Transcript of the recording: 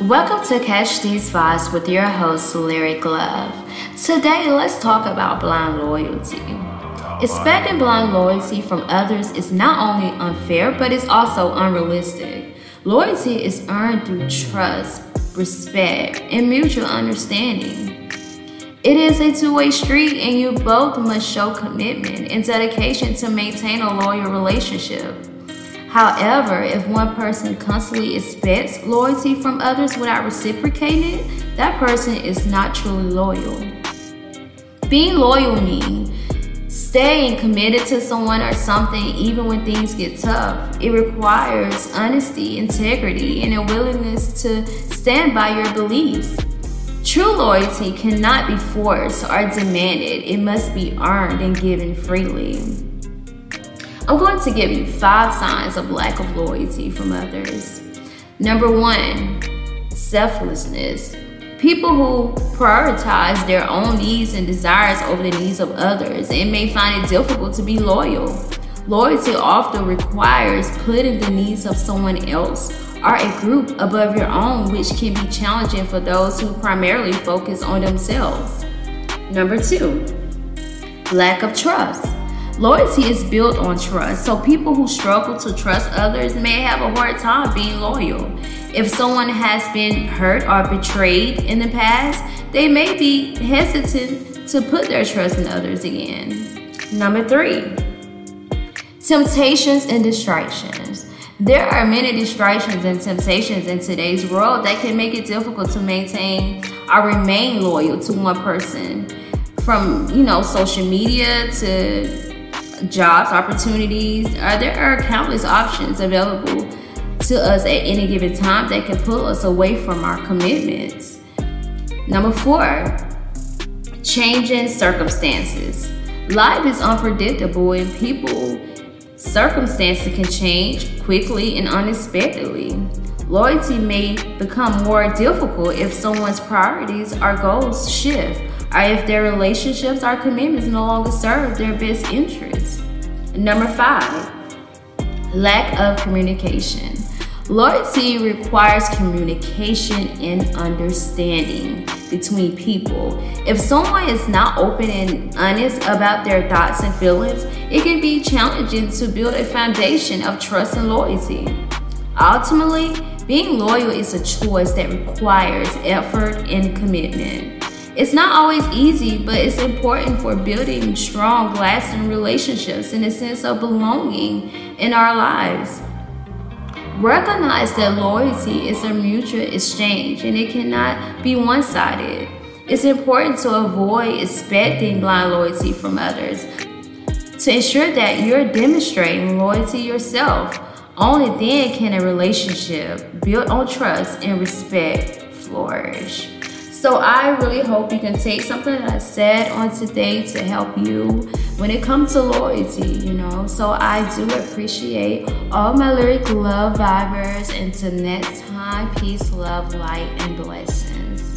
Welcome to Catch These Vibes with your host, Lyric Love. Today, let's talk about blind loyalty. Expecting blind loyalty from others is not only unfair, but it's also unrealistic. Loyalty is earned through trust, respect, and mutual understanding. It is a two way street, and you both must show commitment and dedication to maintain a loyal relationship. However, if one person constantly expects loyalty from others without reciprocating that person is not truly loyal. Being loyal means staying committed to someone or something even when things get tough. It requires honesty, integrity, and a willingness to stand by your beliefs. True loyalty cannot be forced or demanded, it must be earned and given freely. I'm going to give you five signs of lack of loyalty from others. Number one, selflessness. People who prioritize their own needs and desires over the needs of others and may find it difficult to be loyal. Loyalty often requires putting the needs of someone else or a group above your own, which can be challenging for those who primarily focus on themselves. Number two, lack of trust. Loyalty is built on trust, so people who struggle to trust others may have a hard time being loyal. If someone has been hurt or betrayed in the past, they may be hesitant to put their trust in others again. Number three, temptations and distractions. There are many distractions and temptations in today's world that can make it difficult to maintain or remain loyal to one person. From, you know, social media to jobs, opportunities. Uh, there are countless options available to us at any given time that can pull us away from our commitments. Number four, changing circumstances. Life is unpredictable and people circumstances can change quickly and unexpectedly. Loyalty may become more difficult if someone's priorities or goals shift or if their relationships or commitments no longer serve their best interests. Number five, lack of communication. Loyalty requires communication and understanding between people. If someone is not open and honest about their thoughts and feelings, it can be challenging to build a foundation of trust and loyalty. Ultimately, being loyal is a choice that requires effort and commitment. It's not always easy, but it's important for building strong, lasting relationships and a sense of belonging in our lives. Recognize that loyalty is a mutual exchange and it cannot be one sided. It's important to avoid expecting blind loyalty from others to ensure that you're demonstrating loyalty yourself. Only then can a relationship built on trust and respect flourish. So I really hope you can take something that I said on today to help you when it comes to loyalty, you know. So I do appreciate all my lyric love vibers. Until next time, peace, love, light, and blessings.